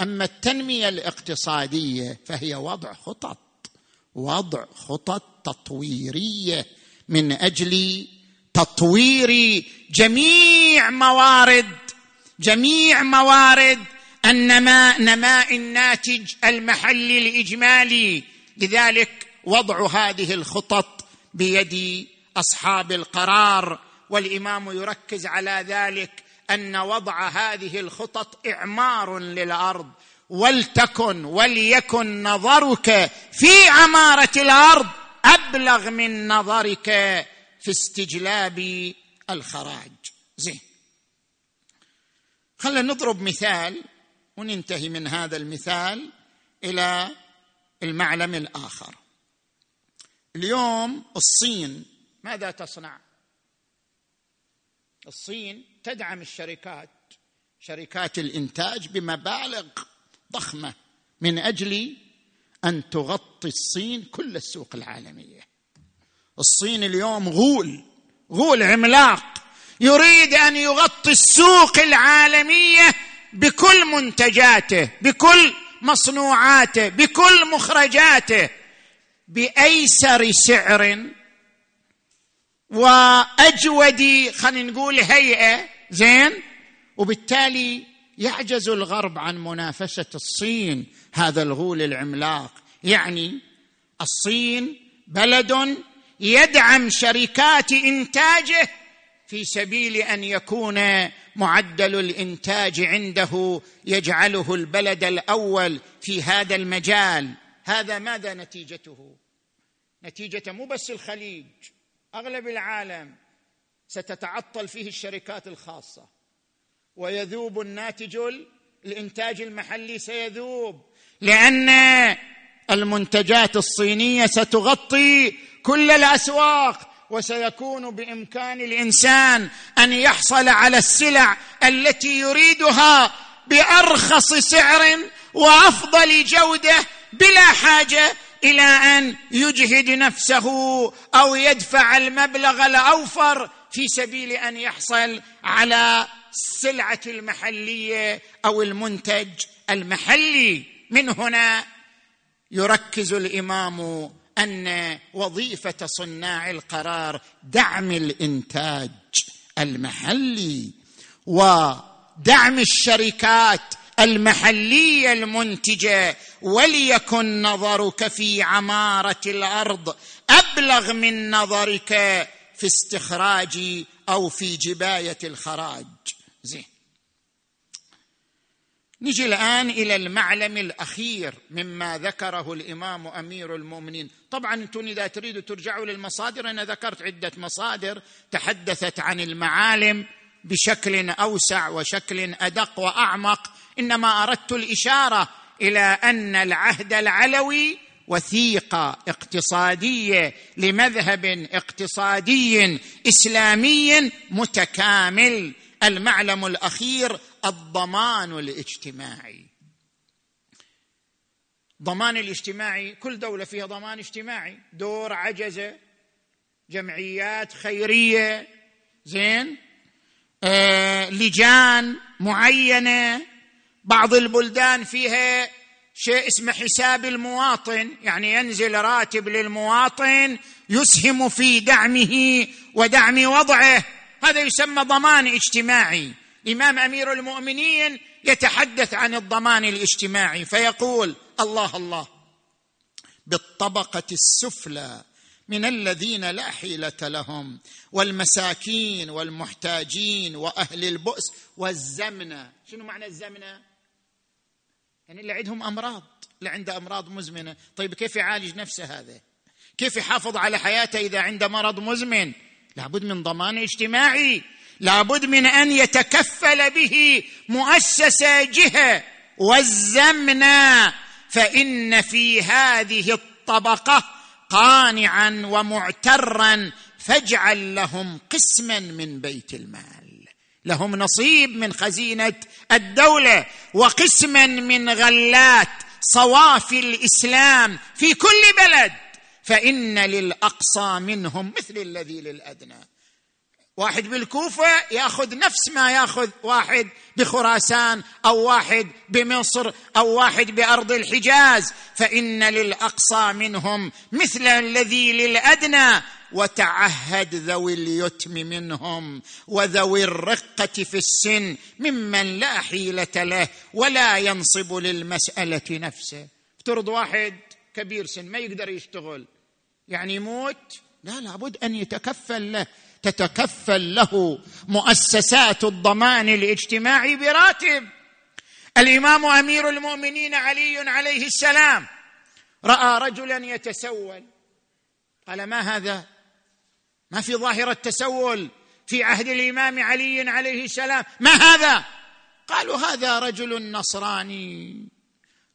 أما التنمية الاقتصادية فهي وضع خطط وضع خطط تطويرية. من أجل تطوير جميع موارد جميع موارد النماء نماء الناتج المحلي الاجمالي لذلك وضع هذه الخطط بيد أصحاب القرار والإمام يركز على ذلك أن وضع هذه الخطط إعمار للأرض. ولتكن وليكن نظرك في عمارة الأرض أبلغ من نظرك في استجلاب الخراج. زين. خلينا نضرب مثال وننتهي من هذا المثال إلى المعلم الآخر. اليوم الصين ماذا تصنع؟ الصين تدعم الشركات شركات الإنتاج بمبالغ ضخمة من أجل أن تغطي الصين كل السوق العالمية. الصين اليوم غول غول عملاق. يريد أن يغطي السوق العالمية بكل منتجاته بكل مصنوعاته بكل مخرجاته بأيسر سعر وأجود خلينا نقول هيئة زين؟ وبالتالي يعجز الغرب عن منافسة الصين هذا الغول العملاق. يعني الصين بلد يدعم شركات إنتاجه في سبيل أن يكون معدل الإنتاج عنده يجعله البلد الأول في هذا المجال. هذا ماذا نتيجته؟ نتيجة مو بس الخليج أغلب العالم ستتعطل فيه الشركات الخاصة. ويذوب الناتج الإنتاج المحلي سيذوب. لأن المنتجات الصينية ستغطي كل الأسواق وسيكون بإمكان الإنسان أن يحصل على السلع التي يريدها بأرخص سعر وأفضل جودة بلا حاجة إلى أن يجهد نفسه أو يدفع المبلغ الأوفر في سبيل أن يحصل على السلعة المحلية أو المنتج المحلي. من هنا يركز الإمام أن وظيفة صناع القرار دعم الإنتاج المحلي ودعم الشركات المحلية المنتجة وليكن نظرك في عمارة الأرض أبلغ من نظرك في استخراج أو في جباية الخراج. زين. نجي الآن إلى المعلم الأخير مما ذكره الإمام أمير المؤمنين. طبعا أنتم إذا تريدوا ترجعوا للمصادر أنا ذكرت عدة مصادر تحدثت عن المعالم بشكل أوسع وشكل أدق وأعمق. إنما أردت الإشارة إلى أن العهد العلوي وثيقة اقتصادية لمذهب اقتصادي إسلامي متكامل. المعلم الأخير الضمان الاجتماعي. ضمان الاجتماعي كل دولة فيها ضمان اجتماعي. دور عجزة جمعيات خيرية زين. آه لجان معينة. بعض البلدان فيها شيء اسمه حساب المواطن يعني ينزل راتب للمواطن يسهم في دعمه ودعم وضعه. هذا يسمى ضمان اجتماعي. إمام أمير المؤمنين يتحدث عن الضمان الاجتماعي فيقول الله الله بالطبقة السفلى من الذين لا حيلة لهم والمساكين والمحتاجين وأهل البؤس والزمنه شنو معنى الزمنه يعني اللي عندهم أمراض اللي عنده أمراض مزمنة. طيب كيف يعالج نفسه هذا؟ كيف يحافظ على حياته إذا عنده مرض مزمن؟ لابد من ضمان اجتماعي. لابد من أن يتكفل به مؤسسه جهة والزمنا فإن في هذه الطبقة قانعا ومعترا فاجعل لهم قسما من بيت المال. لهم نصيب من خزينة الدولة وقسما من غلات صوافي الإسلام في كل بلد فإن للأقصى منهم مثل الذي للأدنى. واحد بالكوفة ياخذ نفس ما ياخذ واحد بخراسان أو واحد بمصر أو واحد بأرض الحجاز فإن للأقصى منهم مثل الذي للأدنى وتعهد ذوي اليتم منهم وذوي الرقة في السن ممن لا حيلة له ولا ينصب للمسألة نفسه. افترض واحد كبير سن ما يقدر يشتغل يعني يموت؟ لا لابد أن يتكفل له. تتكفل له مؤسسات الضمان الاجتماعي براتب. الإمام أمير المؤمنين علي عليه السلام رأى رجلا يتسول. قال ما هذا؟ ما في ظاهره تسول في عهد الإمام علي عليه السلام؟ ما هذا؟ قالوا هذا رجل نصراني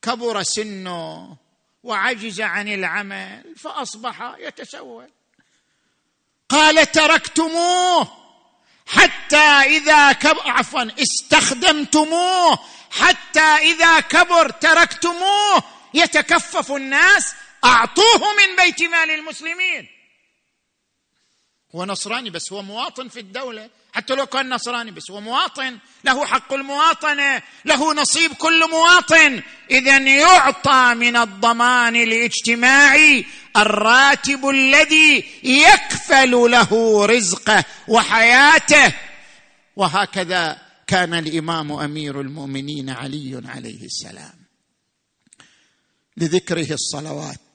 كبر سنه وعجز عن العمل فأصبح يتسول. قال تركتموه حتى إذا كبر عفوا استخدمتموه حتى إذا كبر تركتموه. يتكفف الناس أعطوه من بيت مال المسلمين. هو نصراني بس هو مواطن في الدولة. حتى لو كان نصراني بس هو مواطن له حق المواطنة له نصيب كل مواطن. اذا يعطى من الضمان الاجتماعي الراتب الذي يكفل له رزقه وحياته. وهكذا كان الإمام أمير المؤمنين علي عليه السلام. لذكره الصلوات.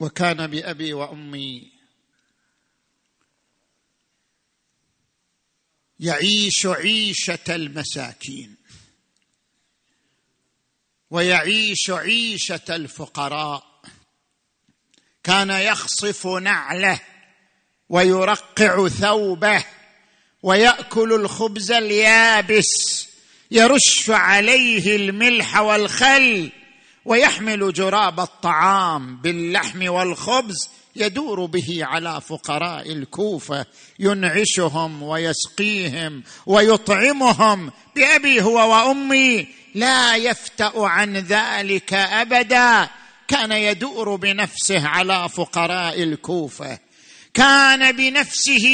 وكان بأبي وأمي يعيش عيشة المساكين ويعيش عيشة الفقراء. كان يخصف نعله ويرقع ثوبه ويأكل الخبز اليابس يرش عليه الملح والخل ويحمل جراب الطعام باللحم والخبز يدور به على فقراء الكوفة ينعشهم ويسقيهم ويطعمهم. بأبي هو وأمي لا يفتأ عن ذلك أبدا. كان يدور بنفسه على فقراء الكوفة. كان بنفسه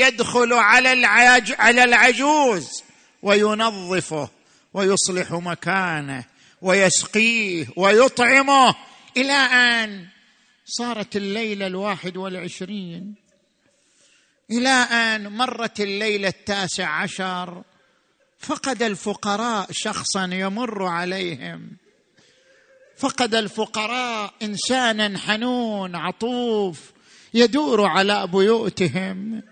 يدخل على على العجوز وينظفه ويصلح مكانه. ويسقيه ويطعمه. إلى آن صارت الليلة الواحد والعشرين. إلى آن مرت الليلة التاسع عشر. فقد الفقراء شخصا يمر عليهم. فقد الفقراء انسانا حنون عطوف يدور على بيوتهم.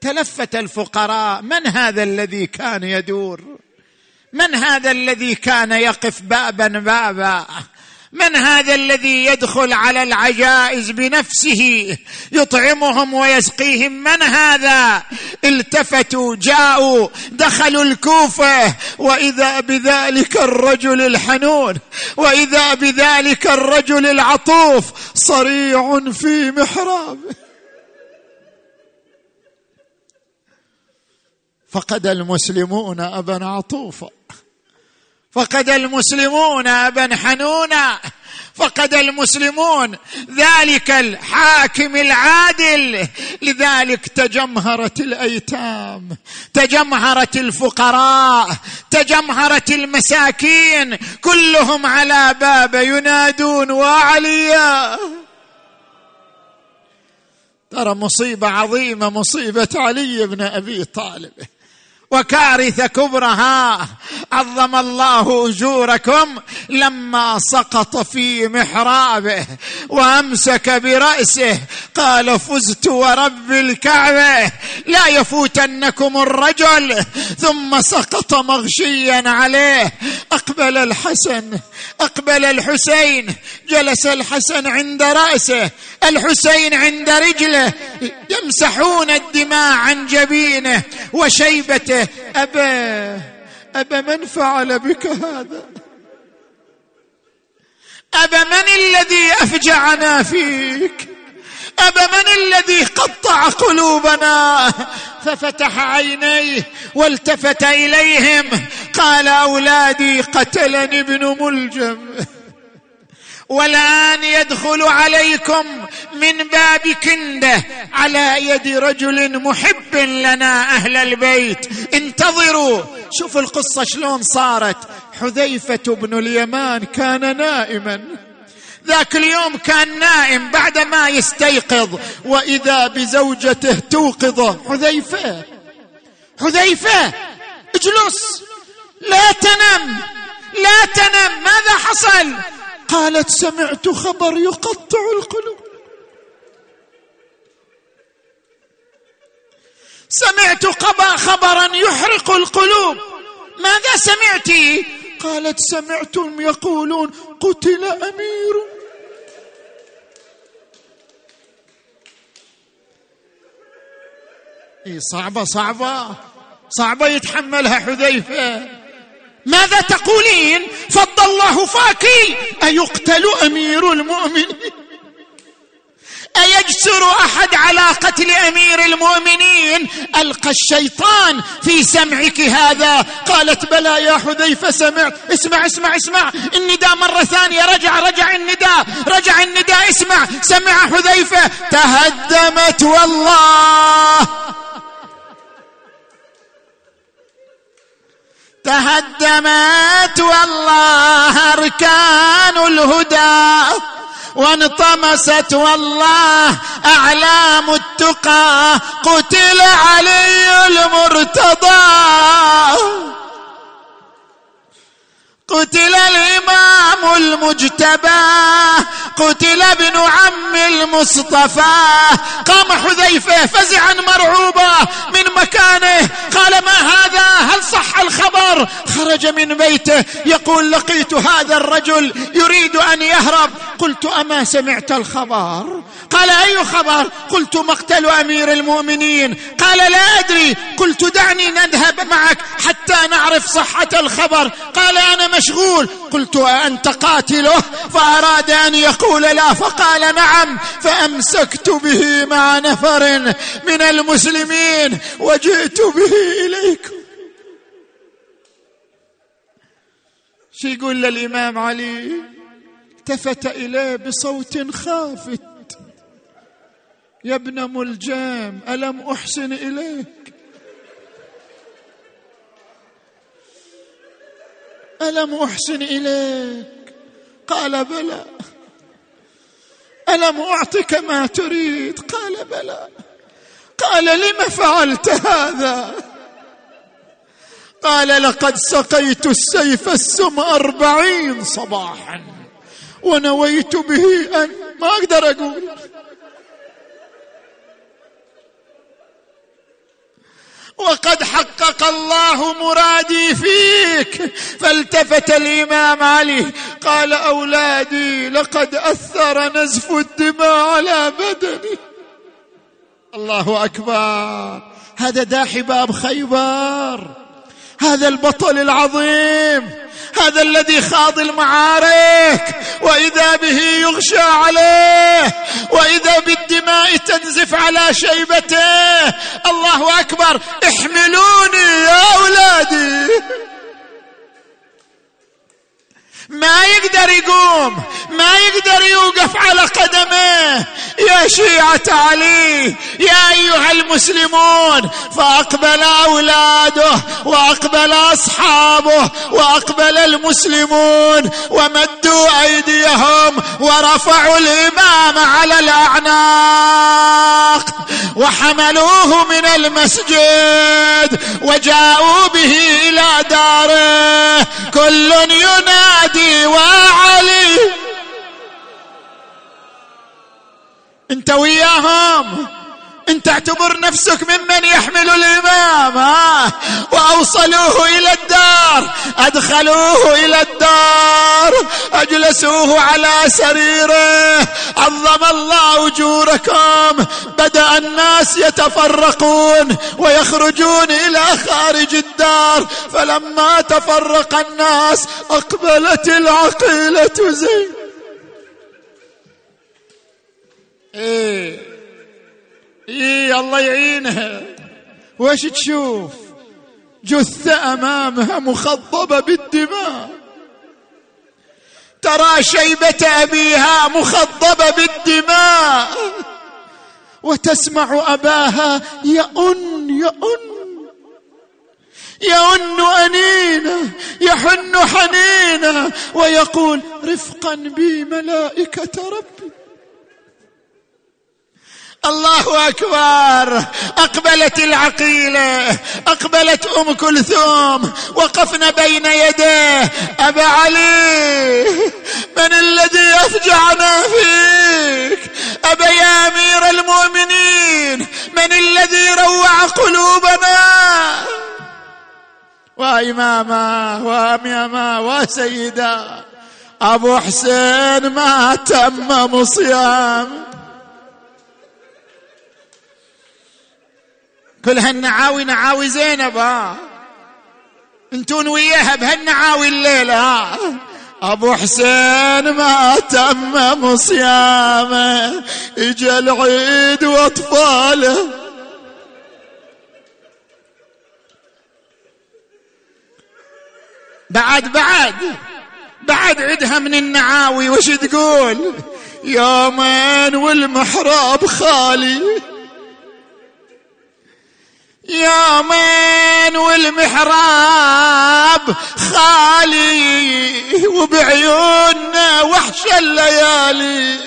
تلفت الفقراء من هذا الذي كان يدور؟ من هذا الذي كان يقف بابا بابا؟ من هذا الذي يدخل على العجائز بنفسه يطعمهم ويسقيهم؟ من هذا؟ التفتوا جاءوا دخلوا الكوفة. وإذا بذلك الرجل الحنون وإذا بذلك الرجل العطوف صريع في محرابه فقد المسلمون أبا عطوفا فقد المسلمون أبا حنونا فقد المسلمون ذلك الحاكم العادل لذلك تجمهرت الأيتام تجمهرت الفقراء تجمهرت المساكين كلهم على باب ينادون وعليا ترى مصيبة عظيمة مصيبة علي بن أبي طالب. وكارثه كبرى عظم الله أجوركم لما سقط في محرابه وأمسك برأسه. قال فزت ورب الكعبة. لا يفوتنكم الرجل. ثم سقط مغشيا عليه. أقبل الحسن. أقبل الحسين. جلس الحسن عند رأسه. الحسين عند رجله. يمسحون الدماء عن جبينه وشيبته. أبا أبا من فعل بك هذا؟ أبا من الذي أفجعنا فيك؟ أبا من الذي قطع قلوبنا؟ ففتح عينيه والتفت إليهم. قال أولادي قتلني ابن ملجم. والان يدخل عليكم من باب كنده على يد رجل محب لنا أهل البيت. انتظروا. شوفوا القصة شلون صارت. حذيفة بن اليمان كان نائما. ذاك اليوم كان نائم بعدما يستيقظ. وإذا بزوجته توقظه حذيفة! حذيفة! اجلس! لا تنم! لا تنم! ماذا حصل؟ قالت سمعت خبر يقطع القلوب. سمعت قبا خبرا يحرق القلوب. ماذا سمعت؟ قالت سمعتم يقولون قتل أمير. إيه صعبة صعبة. صعبة يتحملها حذيفة. ماذا تقولين؟ فض الله فاك. أيقتل أمير المؤمنين؟ أيجسر أحد على قتل أمير المؤمنين؟ ألقى الشيطان في سمعك هذا. قالت بلى يا حذيفة سمعت. اسمع اسمع اسمع. النداء مرة ثانية. رجع رجع النداء. رجع النداء. اسمع. سمع حذيفة. تهدمت والله. تهدمت والله أركان الهدى وانطمست والله أعلام التقى قتل علي المرتضى قتل الإمام المجتبى قتل ابن عم المصطفى. قام حذيفة فزعا مرعوبا من مكانه. قال ما هذا؟ هل صح الخبر? خرج من بيته. يقول لقيت هذا الرجل يريد أن يهرب. قلت أما سمعت الخبر؟ قال أي خبر؟ قلت مقتل أمير المؤمنين. قال لا أدري. قلت دعني نذهب معك حتى نعرف صحة الخبر. قال أنا مشغول. قلت أنت قاتله؟ فأراد أن يقول لا فقال نعم فأمسكت به مع نفر من المسلمين وجئت به إليكم. شو يقول للإمام علي؟ التفت إليه بصوت خافت. يا ابن ملجام ألم أحسن إليك؟ ألم أحسن إليك؟ قال بلى. ألم أعطك ما تريد؟ قال بلى. قال لم فعلت هذا؟ قال لقد سقيت السيف السم أربعين صباحا ونويت به أن ما أقدر أقول. وقد حقق الله مرادي فيك. فالتفت الإمام علي قال أولادي لقد أثر نزف الدماء على بدني. الله أكبر. هذا داحي باب خيبر. هذا البطل العظيم. هذا الذي خاض المعارك وإذا به يغشى عليه وإذا بالدماء تنزف على شيبته. الله أكبر احملوني يا أولادي. ما يقدر يقوم ما يقدر يوقف على قدمه. يا شيعة علي يا أيها المسلمون فأقبل أولاده وأقبل أصحابه وأقبل المسلمون ومدوا أيديهم ورفعوا الإمام على الأعناق وحملوه من المسجد وجاءوا به إلى داره. كل ينادي وعلي. انت وياهم. انت اعتبر نفسك ممن يحمل الإمام ها؟ وأوصلوه إلى الدار أدخلوه إلى الدار أجلسوه على سريره عظم الله أجوركم بدأ الناس يتفرقون ويخرجون إلى خارج الدار فلما تفرق الناس أقبلت العقيلة زين. إيه. اي الله يعينها. وش تشوف؟ جثة أمامها مخضبة بالدماء. ترى شيبة أبيها مخضبة بالدماء. وتسمع أباها يئن يئن يئن أنينا يحن حنينا ويقول رفقا بي ملائكة ربي. الله أكبر. أقبلت العقيلة أقبلت أم كلثوم. وقفنا بين يديه. أبا علي من الذي أفجعنا فيك؟ أبا يا أمير المؤمنين من الذي روع قلوبنا؟ واماما واماما وسيدا أبو حسين ما تم صيام. كل هالنعاوي نعاوي زينب ها انتون وياها بهالنعاوي الليلة. أبو حسين ما تمم صيامه إجا العيد وأطفاله. بعد بعد بعد عدها من النعاوي وش تقول؟ يومين والمحراب خالي. يومين والمحراب خالي وبعيوننا وحش الليالي.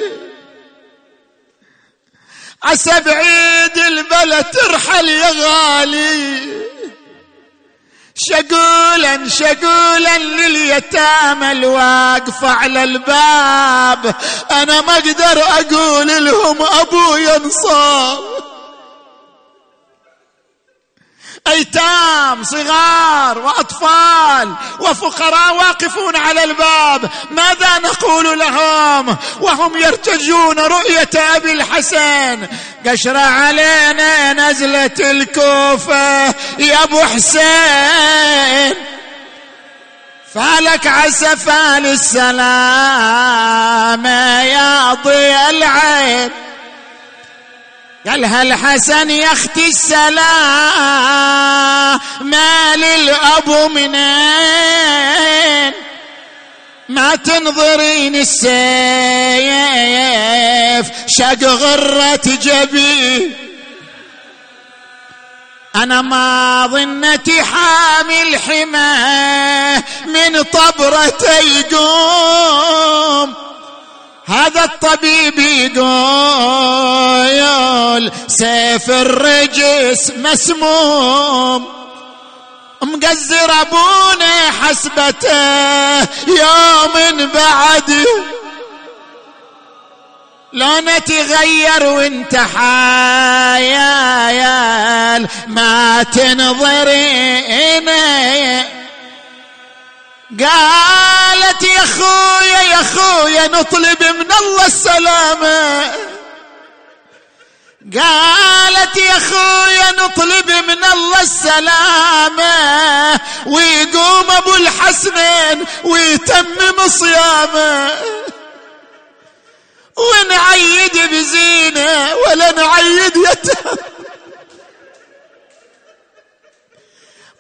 عسى بعيد البلد ترحل يا غالي. شقولا شقولا لليتامى الواقفة على الباب. أنا ما أقدر أقول لهم أبويا انصاب أيتام صغار وأطفال وفقراء واقفون على الباب ماذا نقول لهم؟ وهم يرتجون رؤية أبي الحسن. قشر علينا نزله الكوفة يا أبو حسين. فالك عسفا للسلام يا ضي العين. قال هالحسن يا أختي السلام؟ للابو منين؟ ما تنظرين السيف شق غرة جبي أنا ما ظنتي حامل حماة من طبرة يقوم. هذا الطبيب يقول سيف الرجس مسموم. مقزر أبونا حسبته يوم بعد. لونه تغير وانت حايل ما تنظريني قالت يا خويا يا خويا نطلب من الله السلامة. قالت يا خويا نطلب من الله السلامة. ويقوم أبو الحسنين ويتمم صيامه ونعيد بزينة ولا نعيد يتم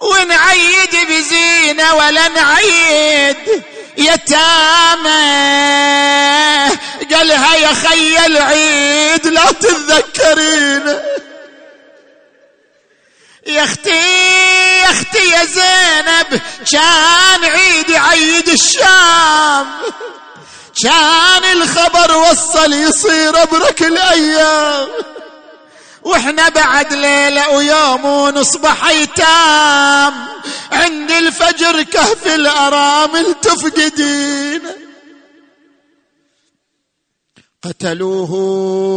ونعيد بزينة ولا نعيد. يتامى قالها يا خي العيد لا تتذكرين يا أختي يا أختي يا زينب كان عيد عيد الشام. كان الخبر وصل يصير أبرك الأيام. وإحنا بعد ليلة ويوم ونصبح أيتام. عند الفجر كهف الارامل تفقدين قتلوه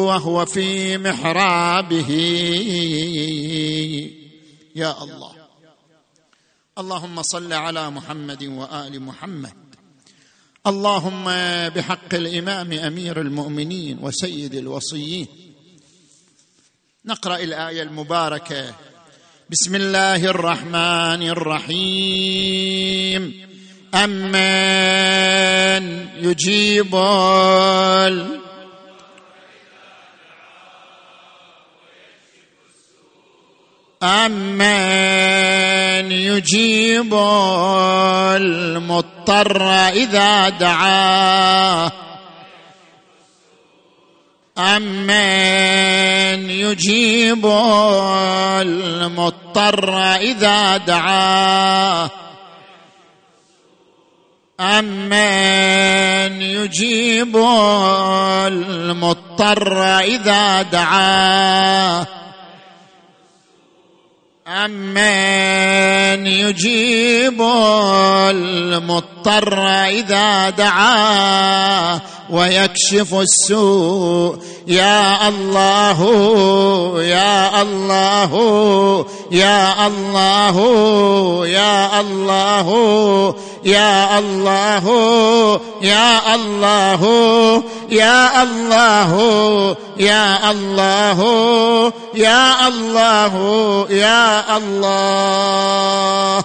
وهو في محرابه. يا الله. اللهم صل على محمد وآل محمد. اللهم بحق الإمام أمير المؤمنين وسيد الوصيين. نقرأ الآية المباركة. بسم الله الرحمن الرحيم. أمن يجيب أمن يجيب المضطر إذا دعاه. أمن يجيب المضطر إذا دعاه. أمن يجيب المضطر إذا دعاه. أمن يجيب المضطر إذا دعاه. ويكشف السوء. يا الله يا الله يا الله يا الله يا الله يا الله يا الله يا الله يا الله يا الله.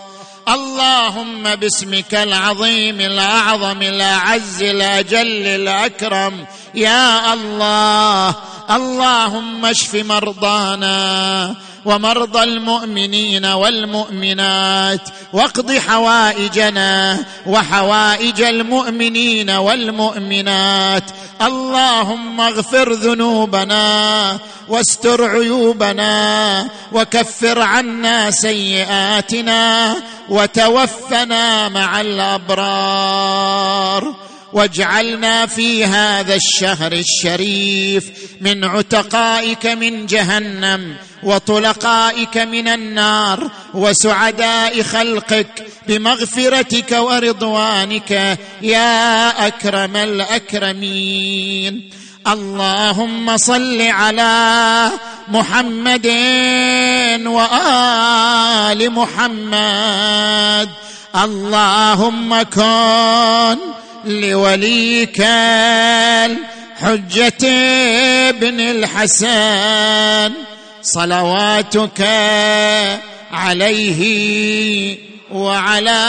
اللهم باسمك العظيم الأعظم الأعز الأجل الأكرم. يا الله اللهم اشف مرضانا. ومرضى المؤمنين والمؤمنات واقض حوائجنا وحوائج المؤمنين والمؤمنات. اللهم اغفر ذنوبنا واستر عيوبنا وكفر عنا سيئاتنا وتوفنا مع الأبرار. واجعلنا في هذا الشهر الشريف من عتقائك من جهنم وطلقائك من النار وسعداء خلقك بمغفرتك ورضوانك يا أكرم الأكرمين. اللهم صل على محمد وآل محمد. اللهم كن لوليك الحجة ابن الحسن صلواتك عليه وعلى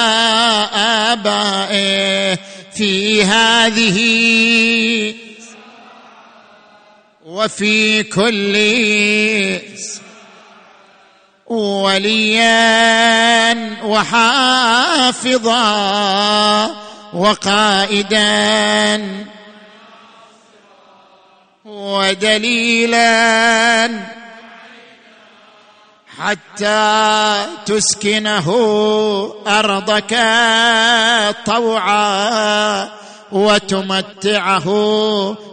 آبائه في هذه وفي كل وليا وحافظا وقائدا ودليلا حتى تسكنه أرضك طوعا وتمتعه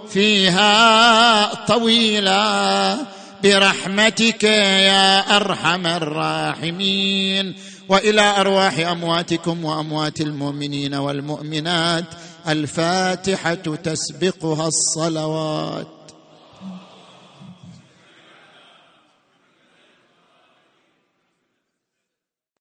فيها طويلا. برحمتك يا أرحم الراحمين. وإلى أرواح أمواتكم وأموات المؤمنين والمؤمنات الفاتحة تسبقها الصلوات.